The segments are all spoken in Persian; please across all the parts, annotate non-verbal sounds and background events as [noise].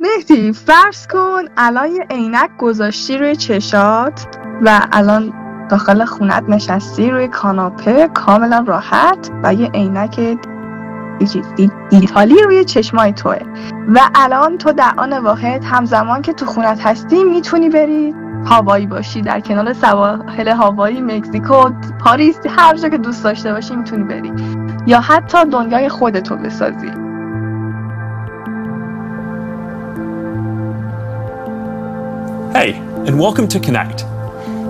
مهدی فرض کن الان یه عینک گذاشتی روی چشات و الان داخل خونت نشستی روی کاناپه کاملا راحت و یه عینک دیجیتالی روی چشمای توه. و الان تو در آن واحد همزمان که تو خونت هستی می‌تونی بری هاوایی باشی. در کنار سواحل هاوایی مکزیکو پاریس هر جا که دوست داشته باشی می‌تونی بری. یا حتی دنیای خودتو بسازی. Hey, and welcome to Connect.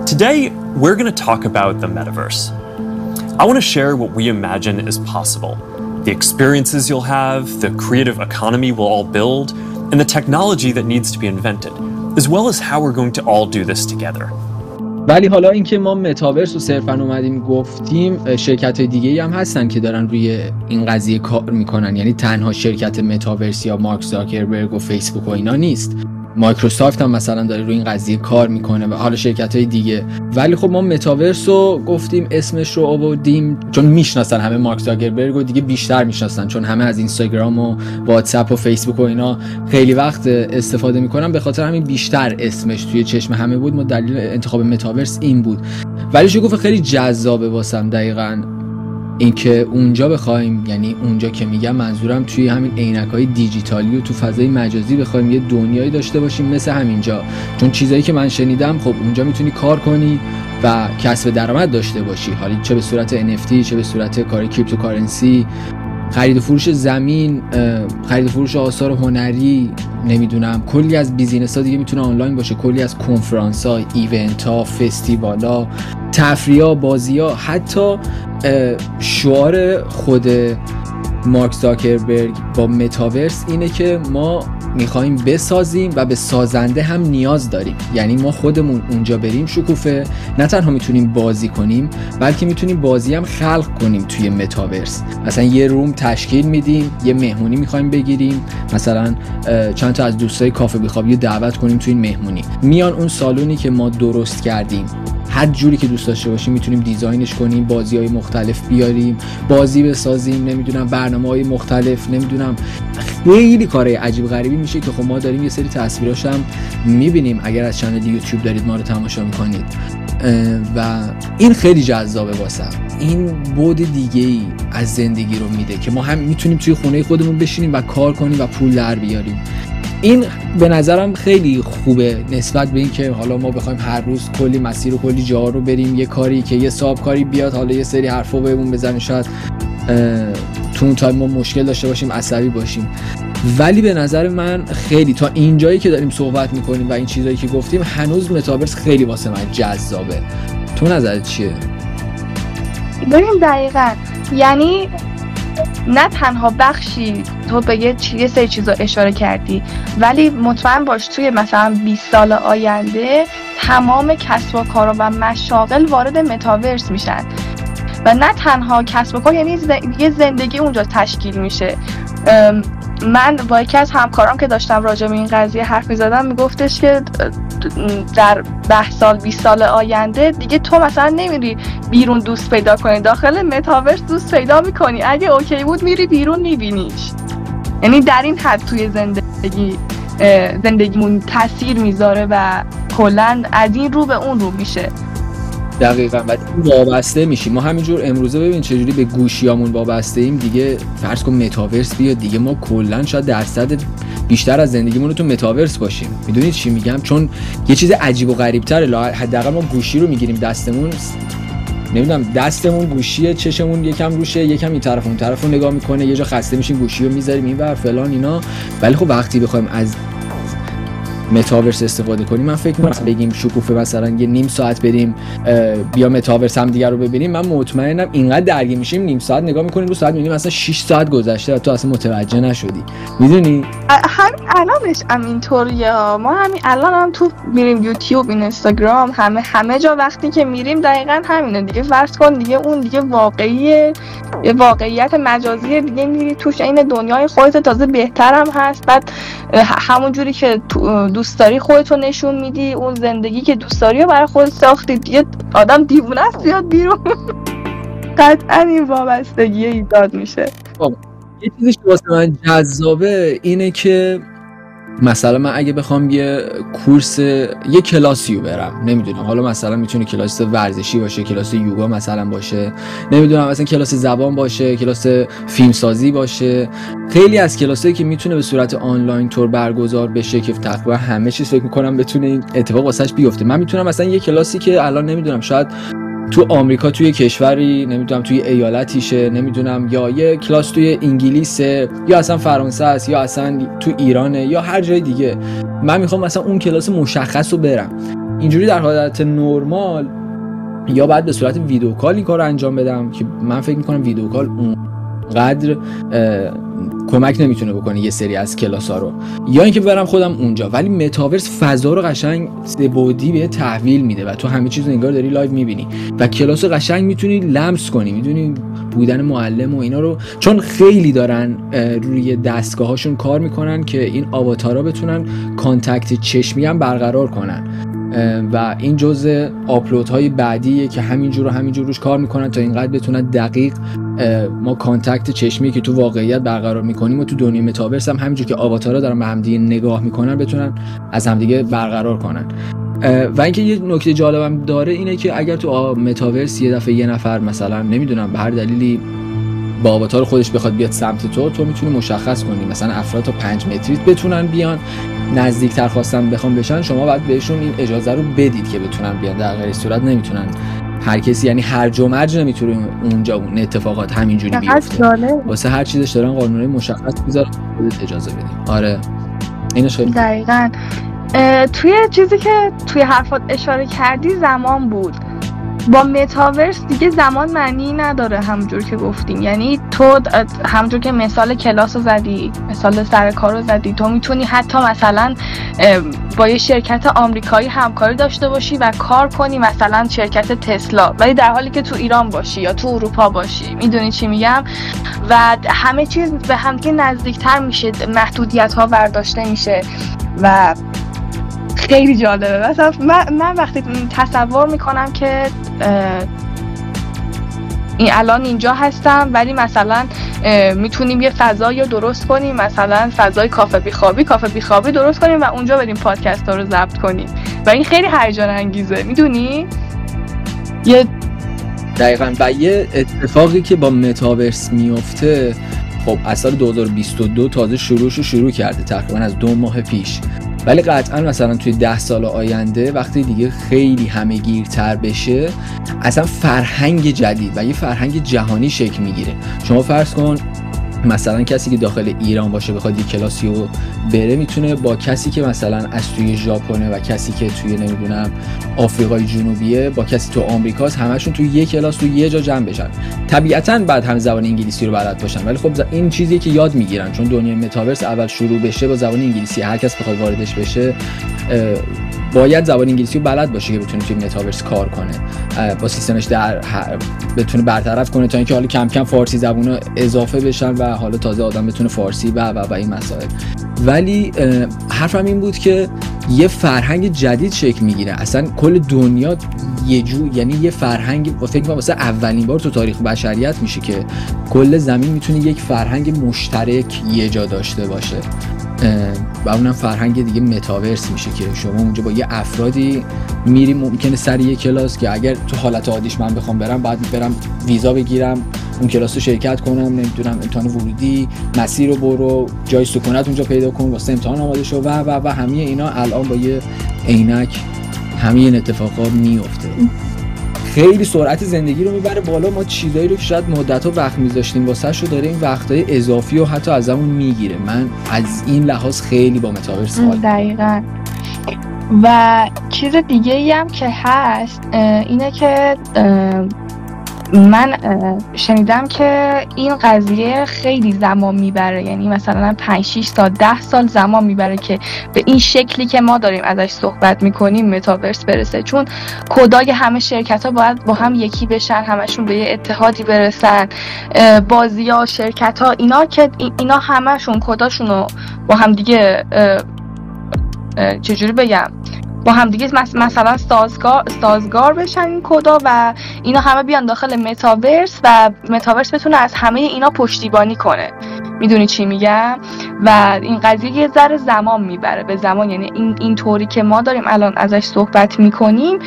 Today, we're going to talk about the metaverse. I want to share what we imagine is possible the experiences you'll have, the creative economy we'll all build, and the technology that needs to be invented, as well as how we're going to all do this together. ولی حالا اینکه ما متاورس رو صرفا اومدیم گفتیم شرکت های دیگه هم هستن که دارن روی این قضیه کار میکنن یعنی تنها شرکت متاورس یا مارک زاکربرگ و فیسبوک و اینا نیست مایکروسافت هم مثلا داره روی این قضیه کار می‌کنه و حالا شرکت های دیگه. ولی خب ما متاورس رو گفتیم اسمش رو آوردیم چون می‌شناسن همه مارک زاکربرگ و دیگه بیشتر می‌شناسن چون همه از اینستاگرام و واتساپ و فیسبوک و اینا خیلی وقت استفاده می‌کنن. به خاطر همین بیشتر اسمش توی چشم همه بود. ما دلیل انتخاب متاورس این بود. ولی گفت؟ خیلی جذابه واسم دقیقا. اینکه اونجا بخوایم یعنی اونجا که میگم منظورم توی همین عینک های دیجیتالی و تو فضای مجازی بخوایم یه دنیایی داشته باشیم مثل همینجا. چون چیزایی که من شنیدم خب اونجا می‌تونی کار کنی و کسب درآمد داشته باشی. حالا چه به صورت NFT چه به صورت کار cryptocurrency. خرید و فروش زمین خرید و فروش آثار هنری نمی‌دونم. کلی از business ها دیگه می‌تونه آنلاین باشه. کلی از کنفرانس ها event ها فستیوال ها تفریح ها بازی ها حتی شعار خود مارک زاکربرگ با متاورس اینه که ما می‌خوایم بسازیم و به سازنده هم نیاز داریم. یعنی ما خودمون اونجا بریم شکوفه. نه تنها می‌تونیم بازی کنیم بلکه می‌تونیم بازی هم خلق کنیم توی متاورس. مثلا یه روم تشکیل میدیم یه مهمونی می‌خوایم بگیریم. مثلا چند تا از دوستای کافه بیخواب یه دعوت کنیم توی این مهمونی. میان اون سالونی که ما درست کردیم. هر جوری که دوست داشته باشیم می‌تونیم دیزاینش کنیم بازی های مختلف بیاریم بازی بسازیم نمی‌دونم برنامه های مختلف نمی‌دونم. خیلی کارهای عجیب غریبی میشه که خب ما داریم یه سری تصویراش هم می‌بینیم اگر از چنل یوتیوب دارید ما رو تماشا می‌کنید. و این خیلی جذابه واسم. این بود دیگه ای از زندگی رو میده که ما هم می‌تونیم توی خونه خودمون بشینیم و کار کنیم و پول در بیاریم. این به نظرم خیلی خوبه نسبت به اینکه حالا ما بخوایم هر روز کلی مسیر و کلی جا رو بریم. یه کاری که یه صاحب کاری بیاد حالا یه سری حرفا بهمون بزنه. شاید تو اون time ما مشکل داشته باشیم عصبی باشیم. ولی به نظر من خیلی تا اینجایی که داریم صحبت می‌کنیم و این چیزایی که گفتیم هنوز متاورس خیلی واسه من جذابه. تو نظرت چیه؟ ببین دقیقا. یعنی نه تنها بخشی تو به یه, یه سری چیزا اشاره کردی ولی مطمئن باش توی مثلا 20 سال آینده تمام کسب و کارا و مشاغل وارد متاورس میشن. و نه تنها کسب و کار یعنی یه زندگی اونجا تشکیل میشه. من با یکی از همکارام که داشتم راجع به این قضیه حرف می‌زدم میگفتش که در ده سال 20 سال آینده دیگه تو مثلا نمیری بیرون دوست پیدا کنی داخل متاورس دوست پیدا می‌کنی. اگه اوکی بود میری بیرون میبینیش. یعنی در این حد توی زندگی زندگیمون تاثیر می‌ذاره و کلا از این رو به اون رو میشه. دقیقا. و وابسته میشیم. ما همینجور امروزه ببین چجوری به گوشیامون وابسته ایم دیگه فرض کن متاورس بیاد. دیگه ما کلا شاید درصد بیشتر از زندگیمون رو تو متاورس باشیم. می‌دونید چی میگم؟ چون یه چیز عجیب و غریب تره حداقل ما گوشی رو می‌گیریم. دستمون نمی‌دونم دستمون گوشیه چشمون یکم روشه یکم این طرف اون طرف رو نگاه می‌کنه. یه جا خسته میشیم گوشی رو می‌ذاریم این فلان اینا. ولی خب وقتی بخوایم از متاورس استفاده کنیم. من فکر می‌کنم بگیم شکوفه مثلا یه نیم ساعت بریم بیا متاورس هم دیگر رو ببینیم. من مطمئنم اینقدر درگیر میشیم نیم ساعت نگاه می‌کنیم رو ساعت می‌بینیم مثلا 6 ساعت گذشته و تو اصلا متوجه نشدی. می‌دونی؟ همین الانش هم اینطوریه ما همین الان هم تو میریم یوتیوب اینستاگرام همه همه جا وقتی که میریم دقیقا همینه دیگه. فرض کن دیگه اون دیگه واقعیه یه واقعیت مجازی دیگه میری توش این دنیای خودت تازه بهترم هست. بعد همون جوری که دوست داری خودتو نشون میدی اون زندگی که دوست داری رو برای خود ساختی دیگه آدم دیوونه است بیاد بیرون. [laughs] قطعا این وابستگی ایجاد میشه. خب، یه چیزی که واسه من جذابه اینه که مثلا من اگه بخوام یه کورس یه کلاسی رو برم نمی‌دونم. حالا مثلا می‌تونه کلاس ورزشی باشه کلاس یوگا مثلا باشه. نمی‌دونم مثلا کلاس زبان باشه کلاس فیلمسازی باشه. خیلی از کلاسایی که می‌تونه به صورت آنلاین تور برگزار بشه که تقریبا همه چیز فکر می‌کنم بتونه این اتفاق واسش بیفته. من می‌تونم مثلا یه کلاسی که الان نمی‌دونم شاید تو آمریکا توی کشوری نمی‌دونم توی ایالتیشه نمی‌دونم یا یه کلاس توی انگلیسه یا اصلا فرانسه است یا اصلا تو ایرانه یا هر جای دیگه. من می‌خوام مثلا اون کلاس مشخص رو برم. اینجوری در حالت نرمال یا بعد به صورت video call این کار انجام بدم که من فکر می‌کنم video call اونقدر کمک نمی‌تونه بکنه یه سری از کلاس ها رو. یا اینکه برم خودم اونجا. ولی متاورس فضا رو قشنگ سه بعدی تحویل میده و تو همه چیز انگار داری live می‌بینی. و کلاس قشنگ می‌تونی لمس کنی. می‌دونی بودن معلم و اینا رو. چون خیلی دارن روی دستگاهاشون کار می‌کنن که این آواتارا بتونن contact چشمی هم برقرار کنن. و این جزء update های بعدیه که همینجور رو همینجور روش کار می‌کنن تا اینقدر بتونن دقیق ما contact چشمی که تو واقعیت برقرار می‌کنیم و تو دنیای متاورس هم همینجور که آواتارا دارن به همدیگه نگاه می‌کنن بتونن از همدیگه برقرار کنن. و اینکه یه نکته جالبم داره اینه که اگر تو متاورس یه دفعه یه نفر مثلا نمی‌دونم به هر دلیلی با آواتار خودش بخواد بیاد سمت تو تو می‌تونی مشخص کنی. مثلا افراد تا 5 متری بتونن بیان. نزدیکتر خواستن بخوام بشن شما باید بهشون این اجازه رو بدید که بتونن بیان. در غیر صورت نمی‌تونن. هر کسی یعنی هر مرج نمی‌تونه اونجا اون اتفاقات همینجوری بیفته. واسه هر چیزش دارن قانونی مشخص می‌ذارن خودت اجازه بدیم آره. اینش خیلی دقیقاً. توی چیزی که توی حرفات اشاره کردی زمان بود. با متاورس دیگه زمان معنی نداره همونجور که گفتیم. یعنی تو همونجور که مثال کلاس رو زدی مثال سر کار رو زدی تو می‌تونی حتی مثلا با یه شرکت آمریکایی همکاری داشته باشی و کار کنی مثلا شرکت تسلا ولی در حالی که تو ایران باشی یا تو اروپا باشی. می‌دونی چی میگم؟ و همه چیز به همدیگه نزدیکتر میشه محدودیت ها برداشته میشه. و خیلی جالبه. مثلا من, من وقتی تصور می‌کنم که این الان اینجا هستم ولی مثلا می‌تونیم یه فضایی رو درست کنیم. مثلا فضای کافه بیخوابی کافه بیخوابی درست کنیم و اونجا بریم پادکست رو ضبط کنیم. و این خیلی هیجان انگیزه. می‌دونی؟ یه دقیقا. و یه اتفاقی که با متاورس میفته خب از سال 2022 تازه شروعش رو شروع کرده تقریبا از دو ماه پیش. ولی قطعا مثلا توی ده سال آینده وقتی دیگه خیلی همه گیرتر بشه اصلا فرهنگ جدید و یه فرهنگ جهانی شکل می‌گیره. شما فرض کن مثلا کسی که داخل ایران باشه بخواد یه کلاسی رو بره می‌تونه با کسی که مثلا از توی ژاپنه و کسی که توی نمی‌دونم آفریقای جنوبیه با کسی تو آمریکاست همشون توی یه کلاس تو یه جا جمع بشن. طبیعتا بعد هم زبان انگلیسی رو بلد باشن. ولی خب این چیزی که یاد می‌گیرن. چون دنیای متاورس اول شروع بشه با زبان انگلیسی. هر کس بخواد واردش بشه باید زبان انگلیسی رو بلد باشه که بتونه توی متاورس کار کنه با سیستمش در بتونه برطرف کنه تا اینکه حالا کم کم فارسی زبون اضافه بشن و حالا تازه آدم بتونه فارسی و و و این مسائل. ولی حرفم این بود که یه فرهنگ جدید شکل می‌گیره. اصلا کل دنیا یه جو یعنی یه فرهنگ فکر کنم واسه اولین بار تو تاریخ بشریت میشه که کل زمین می‌تونه یک فرهنگ مشترک یه جا داشته باشه. و اونم فرهنگ دیگه متاورس میشه که شما اونجا با یه افرادی میری ممکنه سر یه کلاس که اگر تو حالت عادیش من بخوام برم بعد برم ویزا بگیرم اون کلاس رو شرکت کنم نمی‌دونم امتحان ورودی مسیر رو برو جای سکونت اونجا پیدا کن واسه امتحان آماده شو و و و همه اینا الان با یه عینک همه این اتفاقات میفته خیلی سرعت زندگی رو می‌بره بالا. ما چیزایی رو شاید مدت ها وقت میذاشتیم واسه رو داره این وقتهای اضافی و حتی ازمون می‌گیره. من از این لحاظ خیلی با متاورس حال دقیقا. و چیز دیگه ای هم که هست اینه که من شنیدم که این قضیه خیلی زمان می‌بره. یعنی مثلا 5 6 تا 10 سال زمان می‌بره که به این شکلی که ما داریم ازش صحبت می‌کنیم متاورس برسه. چون کدای همه شرکت ها باید با هم یکی بشن همشون به یه اتحادی برسن. بازی ها شرکت ها اینا که اینا همشون کداشون رو با هم دیگه چجوری بگم؟ با همدیگه مثلا سازگار, سازگار بشن این کدا و اینا همه بیان داخل متاورس و متاورس بتونه از همه اینا پشتیبانی کنه. می‌دونی چی میگم؟ و این قضیه یه ذره زمان می‌بره. به زمان یعنی این این طوری که ما داریم الان ازش صحبت می‌کنیم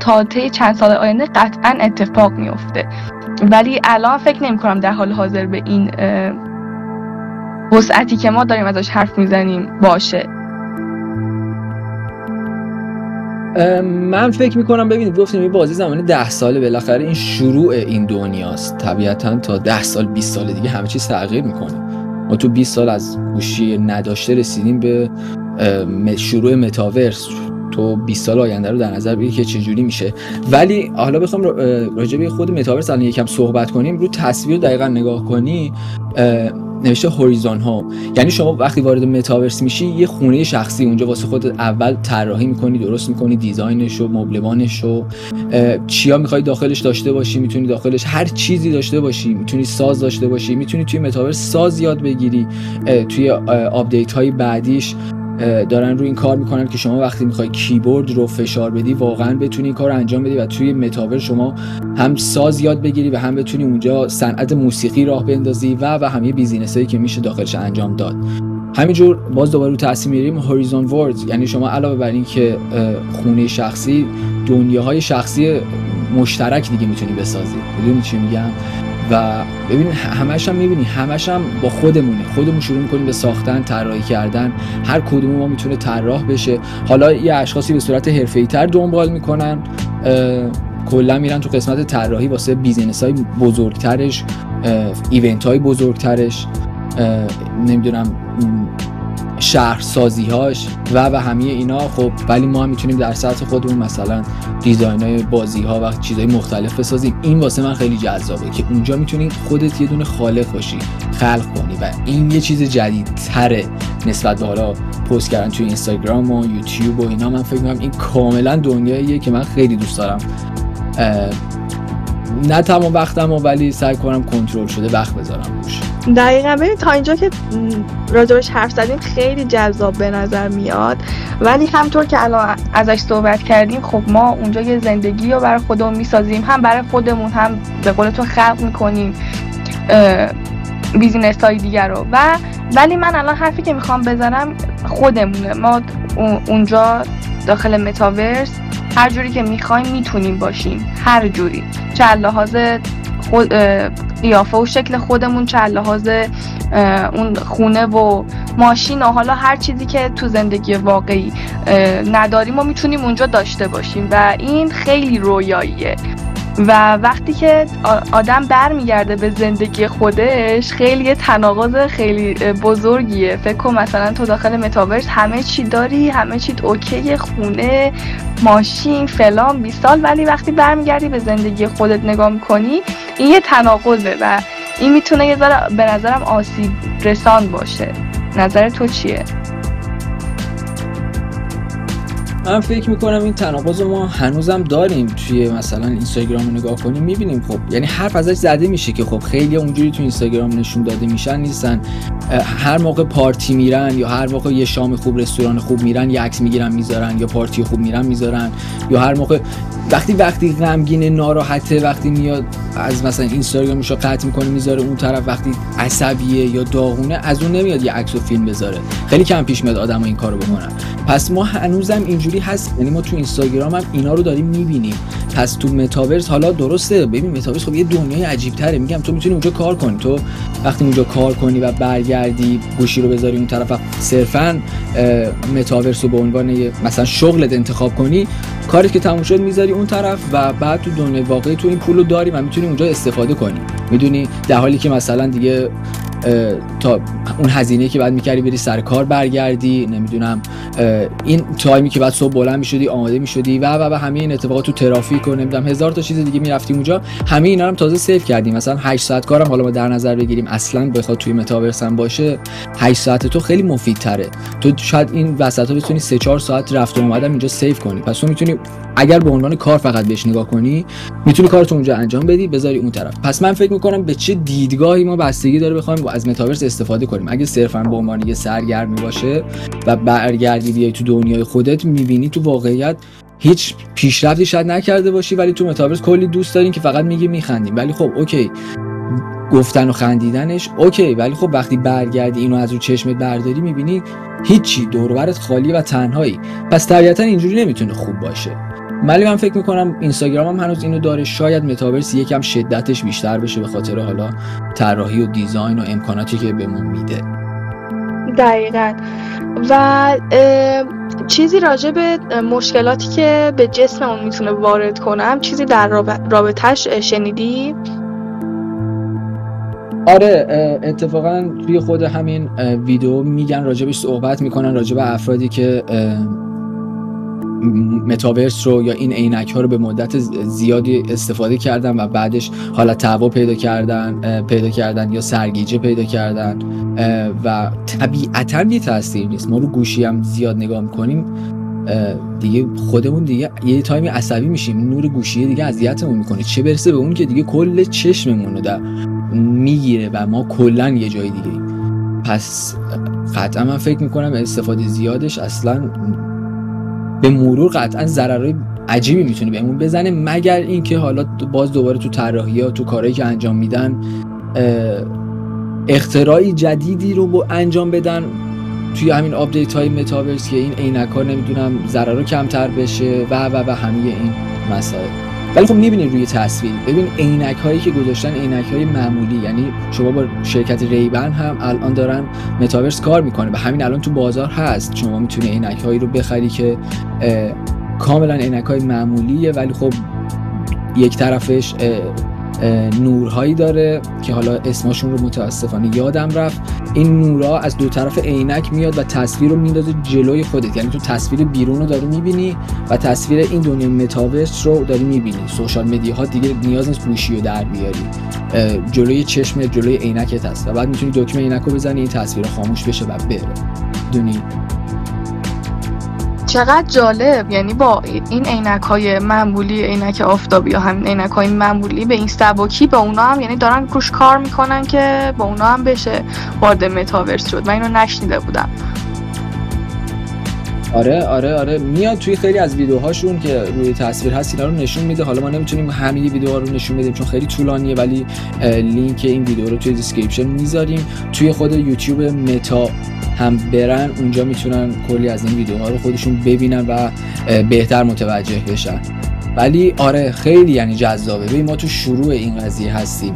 تا طی چند سال آینده قطعا اتفاق میفته ولی الان فکر نمی کنم در حال حاضر به این وسعتی که ما داریم ازش حرف می‌زنیم باشه. من فکر می‌کنم ببینید گفتیم این بازی زمانی ده ساله بالاخره این شروع این دنیاست. طبیعتا تا ده سال 20 سال دیگه همه چیز تغییر می‌کنه. ما تو 20 سال از گوشی نداشته رسیدیم به شروع متاورس. تو 20 سال آینده رو در نظر بگیر که چجوری میشه. ولی حالا بخوام راجع به خود متاورس الان یکم صحبت کنیم. رو تصویر دقیقا نگاه کنی نوشته Horizon Home. یعنی شما وقتی وارد متاورس میشی یه خونه شخصی اونجا واسه خود اول طراحی می‌کنی درست می‌کنی design ش و مبلمانش و چیا می‌خوای داخلش داشته باشی؟ می‌تونی داخلش هر چیزی داشته باشی. می‌تونی ساز داشته باشی. می‌تونی توی متاورس ساز یاد بگیری. توی update های بعدیش. دارن روی این کار می‌کنن که شما وقتی می‌خوای کیبورد رو فشار بدی واقعا بتونی این کار رو انجام بدی و توی متاورس شما هم ساز یاد بگیری و هم بتونی اونجا صنعت موسیقی راه بندازی و و همه business هایی که میشه داخلش انجام داد. همینجور باز دوباره رو تصویر میریم Horizon Worlds یعنی شما علاوه بر این که خونه شخصی دنیاهای شخصی مشترک دیگه می‌تونی بسازی. می‌دونی چی میگم؟ و ببین همش هم می‌بینی همش هم با خودمونه. خودمون شروع می‌کنیم به ساختن طراحی کردن. هر کدوم ما می‌تونه طراح بشه. حالا یه اشخاصی به صورت حرفه‌ای تر دنبال می‌کنن کلا میرن تو قسمت طراحی واسه business های بزرگترش event های بزرگترش نمی‌دونم شهرسازی هاش و و همه اینا خب ولی ما هم می‌تونیم در سطح خودمون مثلا design های بازی ها و چیزهای مختلف بسازیم. این واسه من خیلی جذابه که اونجا می‌تونی خودت یه دونه خالق باشی خلق کنی و این یه چیز جدیدتره نسبت به حالا پست کردن توی اینستاگرام و یوتیوب و اینا. من فکر می‌کنم این کاملا دنیاییه که من خیلی دوست دارم. نه تمام وقتم ولی سعی کنم کنترل شده وقت بذارم روش. دقیقا ببین تا اینجا که راجبش حرف زدیم خیلی جذاب به نظر میاد. ولی همطور که الان ازش صحبت کردیم خب ما اونجا یه زندگی رو برای خودمون می‌سازیم. هم برای خودمون هم به قول تو خلق می‌کنیم بیزینس های دیگر رو. و ولی من الان حرفی که می‌خوام بزنم خودمونه. ما اونجا داخل متاورس هر جوری که می‌خوایم می‌تونیم باشیم. هر جوری. چه لحاظ قیافه و شکل خودمون چه لحاظ اون خونه و ماشین و حالا هر چیزی که تو زندگی واقعی نداریم و می‌تونیم اونجا داشته باشیم. و این خیلی رویاییه. و وقتی که آدم برمیگرده به زندگی خودش خیلی یه تناقض خیلی بزرگیه فکر کن مثلا تو داخل متاورس همه چی داری همه چی اوکی خونه ماشین فلان 20 سال ولی وقتی برمیگردی به زندگی خودت نگاه می‌کنی این یه تناقضه و این می‌تونه یه ذره به نظرم آسیب رسان باشه نظر تو چیه؟ من فکر می‌کنم این تناقض ما هنوزم داریم توی مثلا اینستاگرام رو نگاه کنیم می‌بینیم خب. یعنی حرف ازش زده میشه که خب خیلی اونجوری تو اینستاگرام نشون داده میشن نیستن. هر موقع پارتی میرن یا هر موقع یه شام خوب رستوران خوب میرن یه عکس می‌گیرن می‌ذارن. یا پارتی خوب میرن می‌ذارن. یا هر موقع وقتی وقتی غمگین ناراحته وقتی میاد از مثلا اینستاگرامش رو قطع می‌کنه می‌ذاره اون طرف وقتی عصبیه یا داغونه از اون نمیاد یه عکس و فیلم بذاره. خیلی کم پیش میاد آدم این کارو بکنن. پس ما هنوزم اینجوری هست. یعنی ما تو اینستاگرام هم اینا رو داریم می‌بینیم. پس تو متاورس حالا درسته. ببین متاورس خب یه دنیای عجیب تره میگم تو می‌تونی اونجا کار کنی. تو وقتی اونجا کار کنی و برگردی گوشی رو بذاری اون طرف صرفا متاورس رو به عنوان مثلا شغلت انتخاب کنی کاری که تموم شد می‌ذاری اون طرف و بعد تو دنیای واقعی تو این پول رو داری و می‌تونی اونجا استفاده کنی. می‌دونی در حالی که مثلا دیگه تا اون هزینه که بعد می‌کردی بری سر کار برگردی نمی‌دونم این time ی که بعد صبح بلند می‌شدی آماده می‌شدی و و و همه این اتفاقات تو ترافیک و نمی‌دونم هزار تا چیز دیگه می‌رفتی اونجا. همه اینا هم تازه save کردیم. مثلا 8 ساعت کارم حالا ما در نظر بگیریم اصلا بخواد توی متاورس هم باشه 8 ساعت تو خیلی مفیدتره. تو شاید این وسط ها بتونی 3 4 ساعت رفت و اومدم اینجا save کنی. پس تو می‌تونی اگر به عنوان کار فقط بهش نگاه کنی می‌تونی کارتو اونجا انجام بدی بذاری اون طرف. پس من فکر می‌کنم به چه دیدگاهی ما بستگی داره بخوایم از متاورس استفاده کنیم. اگه صرفا به عنوان یه سرگرمی باشه و برگردی بیای تو دنیای خودت می‌بینی تو واقعیت هیچ پیشرفتی شاید نکرده باشی ولی تو متاورس کلی دوست داری که فقط میگین میخندین. ولی خب okay. گفتن و خندیدنش okay ولی خب وقتی برگردی اینو از رو چشمت برداری می‌بینی هیچی. دور و ورت خالی و تنهایی. پس طبیعتا اینجوری نمی‌تونه خوب باشه. ولی من فکر می‌کنم اینستاگرام هم هنوز اینو داره. شاید متاورس یکم شدتش بیشتر بشه به خاطر حالا طراحی و design و امکاناتی که بهمون میده. دقیقا. و چیزی راجع به مشکلاتی که به جسممون می‌تونه وارد کنم چیزی در رابطهش شنیدی؟ آره اتفاقا توی خود همین ویدیو میگن راجبش صحبت می‌کنن راجب افرادی که متاورس رو یا این عینک ها رو به مدت زیادی استفاده کردن و بعدش حالا تعوا پیدا کردن پیدا کردن یا سرگیجه پیدا کردن و طبیعتا یه تاثیر نیست. ما رو گوشی هم زیاد نگاه می‌کنیم دیگه خودمون دیگه یه تایمی عصبی میشیم. نور گوشی دیگه اذیتمون می‌کنه. چه برسه به اون که دیگه کل چشممون رو در می‌گیره و ما کلا یه جای دیگه پس قطعا من فکر می‌کنم استفاده زیادش اصلا به مرور قطعا ضررهای عجیبی می‌تونه بهمون بزنه مگر اینکه حالا باز دوباره تو طراحی ها تو کارهایی که انجام میدن اختراعی جدیدی رو انجام بدن. توی همین update های متاورس که این عینک ها نمی‌دونم ضرر کمتر بشه و و و همه این مسائل. ولی خب می‌بینید روی تصویر. ببین عینک هایی که گذاشتن عینک های معمولی یعنی شما با شرکت Ray-Ban هم الان دارن متاورس کار می‌کنه و همین الان تو بازار هست. شما می‌تونی عینک هایی رو بخری که کاملا عینک های معمولیه ولی خب یک طرفش نورهایی داره که حالا اسمشون رو متاسفانه یادم رفت. این نورها از دو طرف عینک میاد و تصویر رو میندازه جلوی خودت. یعنی تو تصویر بیرون رو داری می‌بینی و تصویر این دنیا متاورس رو داری می‌بینی. سوشال مدیا ها دیگه نیاز نیست گوشی رو در بیاری. جلوی چشم جلوی عینکت هست. و بعد می‌تونی دکمه عینک رو بزنی این تصویر خاموش بشه و بره. دونی؟ چقدر جالب. یعنی با این عینک های معمولی عینک آفتابی یا همین عینک های معمولی به این سبکی به اونا هم یعنی دارن روش کار می‌کنن که با اونا هم بشه وارد متاورس شد. من اینو نشنیده بودم. آره آره آره. میاد توی خیلی از ویدیوهاشون که روی تصویر هست اینا رو نشون میده. حالا ما نمی‌تونیم همه ویدیوها رو نشون بدیم چون خیلی طولانیه ولی لینک این ویدیو رو توی description می‌ذاریم. توی خود یوتیوب متا هم برن اونجا می‌تونن کلی از این ویدیوها رو خودشون ببینن و بهتر متوجه بشن. ولی آره خیلی یعنی جذابه. ببین ما تو شروع این قضیه هستیم.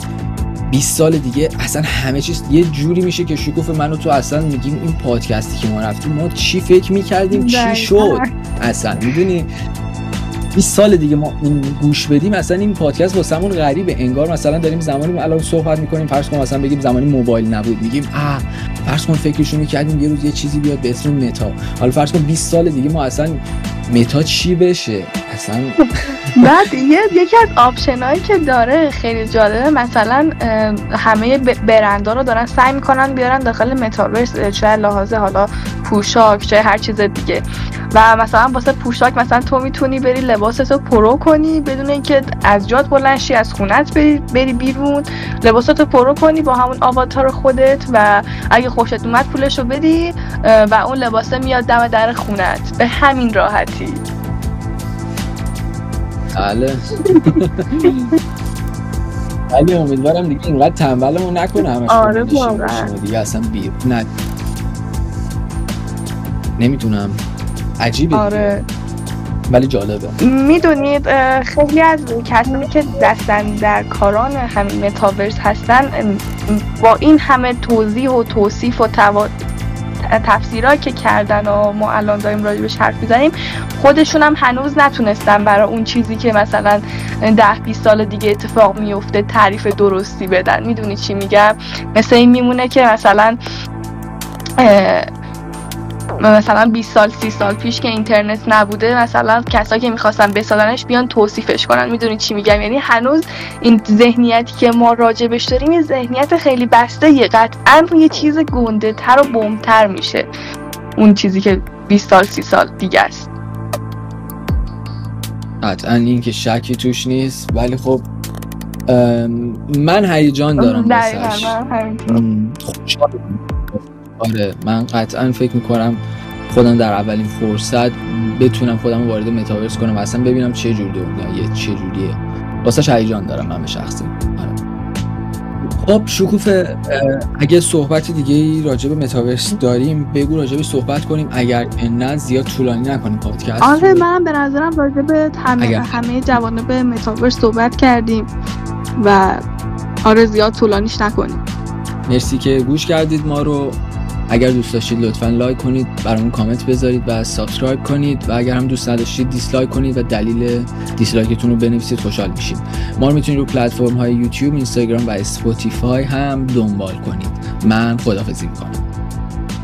20 سال دیگه اصلا همه چیز یه جوری میشه که شکوف منو تو اصلا میگیم این پادکستی که ما رفتیم ما چی فکر می‌کردیم؟ چی شد؟ اصلا می‌دونی؟ 20 سال دیگه ما این گوش بدیم اصلا این پادکست واسمون غریبه. انگار مثلا داریم زمانی الان صحبت می‌کنیم فرض کن مثلا بگیم زمانی موبایل نبود میگیم آ فرض کن فکرشو می‌کردیم یه روز یه چیزی بیاد به اسم متا. حالا فرض کن 20 سال دیگه ما اصلا متا چی بشه؟ اصلا [laughs] بعد یکی از option ایی که داره خیلی جالبه مثلا همه برندا رو دارن سعی می‌کنن بیارن داخل متاورس چه لحاظ حالا پوشاک چه هر چیز دیگه. و مثلا واسه پوشاک مثلا تو می‌تونی بری لباستو پرو کنی بدون اینکه از جات بلند شی از خونت بری, بری بیرون. لباستو پرو کنی با همون آواتار خودت و اگه خوشت اومد پولشو بدی و اون لباسه میاد دم در خونت. به همین راحتی. بله. [laughs] ولی امیدوارم دیگه اینقدر تنبلمون نکنه همش آره دیگه اصلا بیر نه. نمی‌تونم. عجیبه آره. ولی جالبه. می‌دونید خیلی از کسانی که دستن در کاران همین متاورس هستن با این همه توضیح و توصیف و تفسیرهایی که کردن و ما الان داریم راجبش حرف می‌زنیم خودشون هم هنوز نتونستن برای اون چیزی که مثلا ده 20 سال دیگه اتفاق میفته تعریف درستی بدن. می‌دونی چی میگم؟ مثل این میمونه که مثلا مثلا 20 سال 30 سال پیش که اینترنت نبوده مثلا کسایی که می‌خواستن بسازنش بیان توصیفش کنن. می‌دونید چی میگم؟ یعنی هنوز این ذهنیتی که ما راجبش داریم یه ذهنیت خیلی بسته یه قطعا یه چیز گنده تر و بمتر میشه. اون چیزی که 20 سال 30 سال دیگه است. قطعا این که شکی توش نیست ولی خب من هیجان دارم بسش آره من قطعا فکر می‌کنم خودم در اولین فرصت بتونم خودم وارد متاورس کنم و اصلا ببینم چه جور دنیا یه چه جوریه. واسه هیجان دارم من به شخصی. آره. خب شکوفه اگه صحبت دیگه ای راجع به متاورس داریم بگو راجع به صحبت کنیم. اگر نه زیاد طولانی نکنیم پادکست. آره منم به نظرم راجع به همه همه جوانب متاورس صحبت کردیم و آره زیاد طولانیش نکنیم. مرسی که گوش کردید ما رو. اگر دوست داشتید لطفا like کنید برامون کامنت بذارید و subscribe کنید. و اگر هم دوست نداشتید dislike کنید و دلیل dislike تون رو بنویسید خوشحال میشیم. ما رو می‌تونید رو پلتفرم های یوتیوب اینستاگرام و اسپاتیفای هم دنبال کنید. من خدافظی می‌کنم.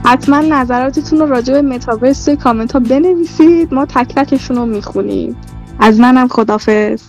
حتما نظراتتون رو راجع به متاورس کامنت ها بنویسید. ما تک تکشون رو می‌خونیم. از منم خدافظ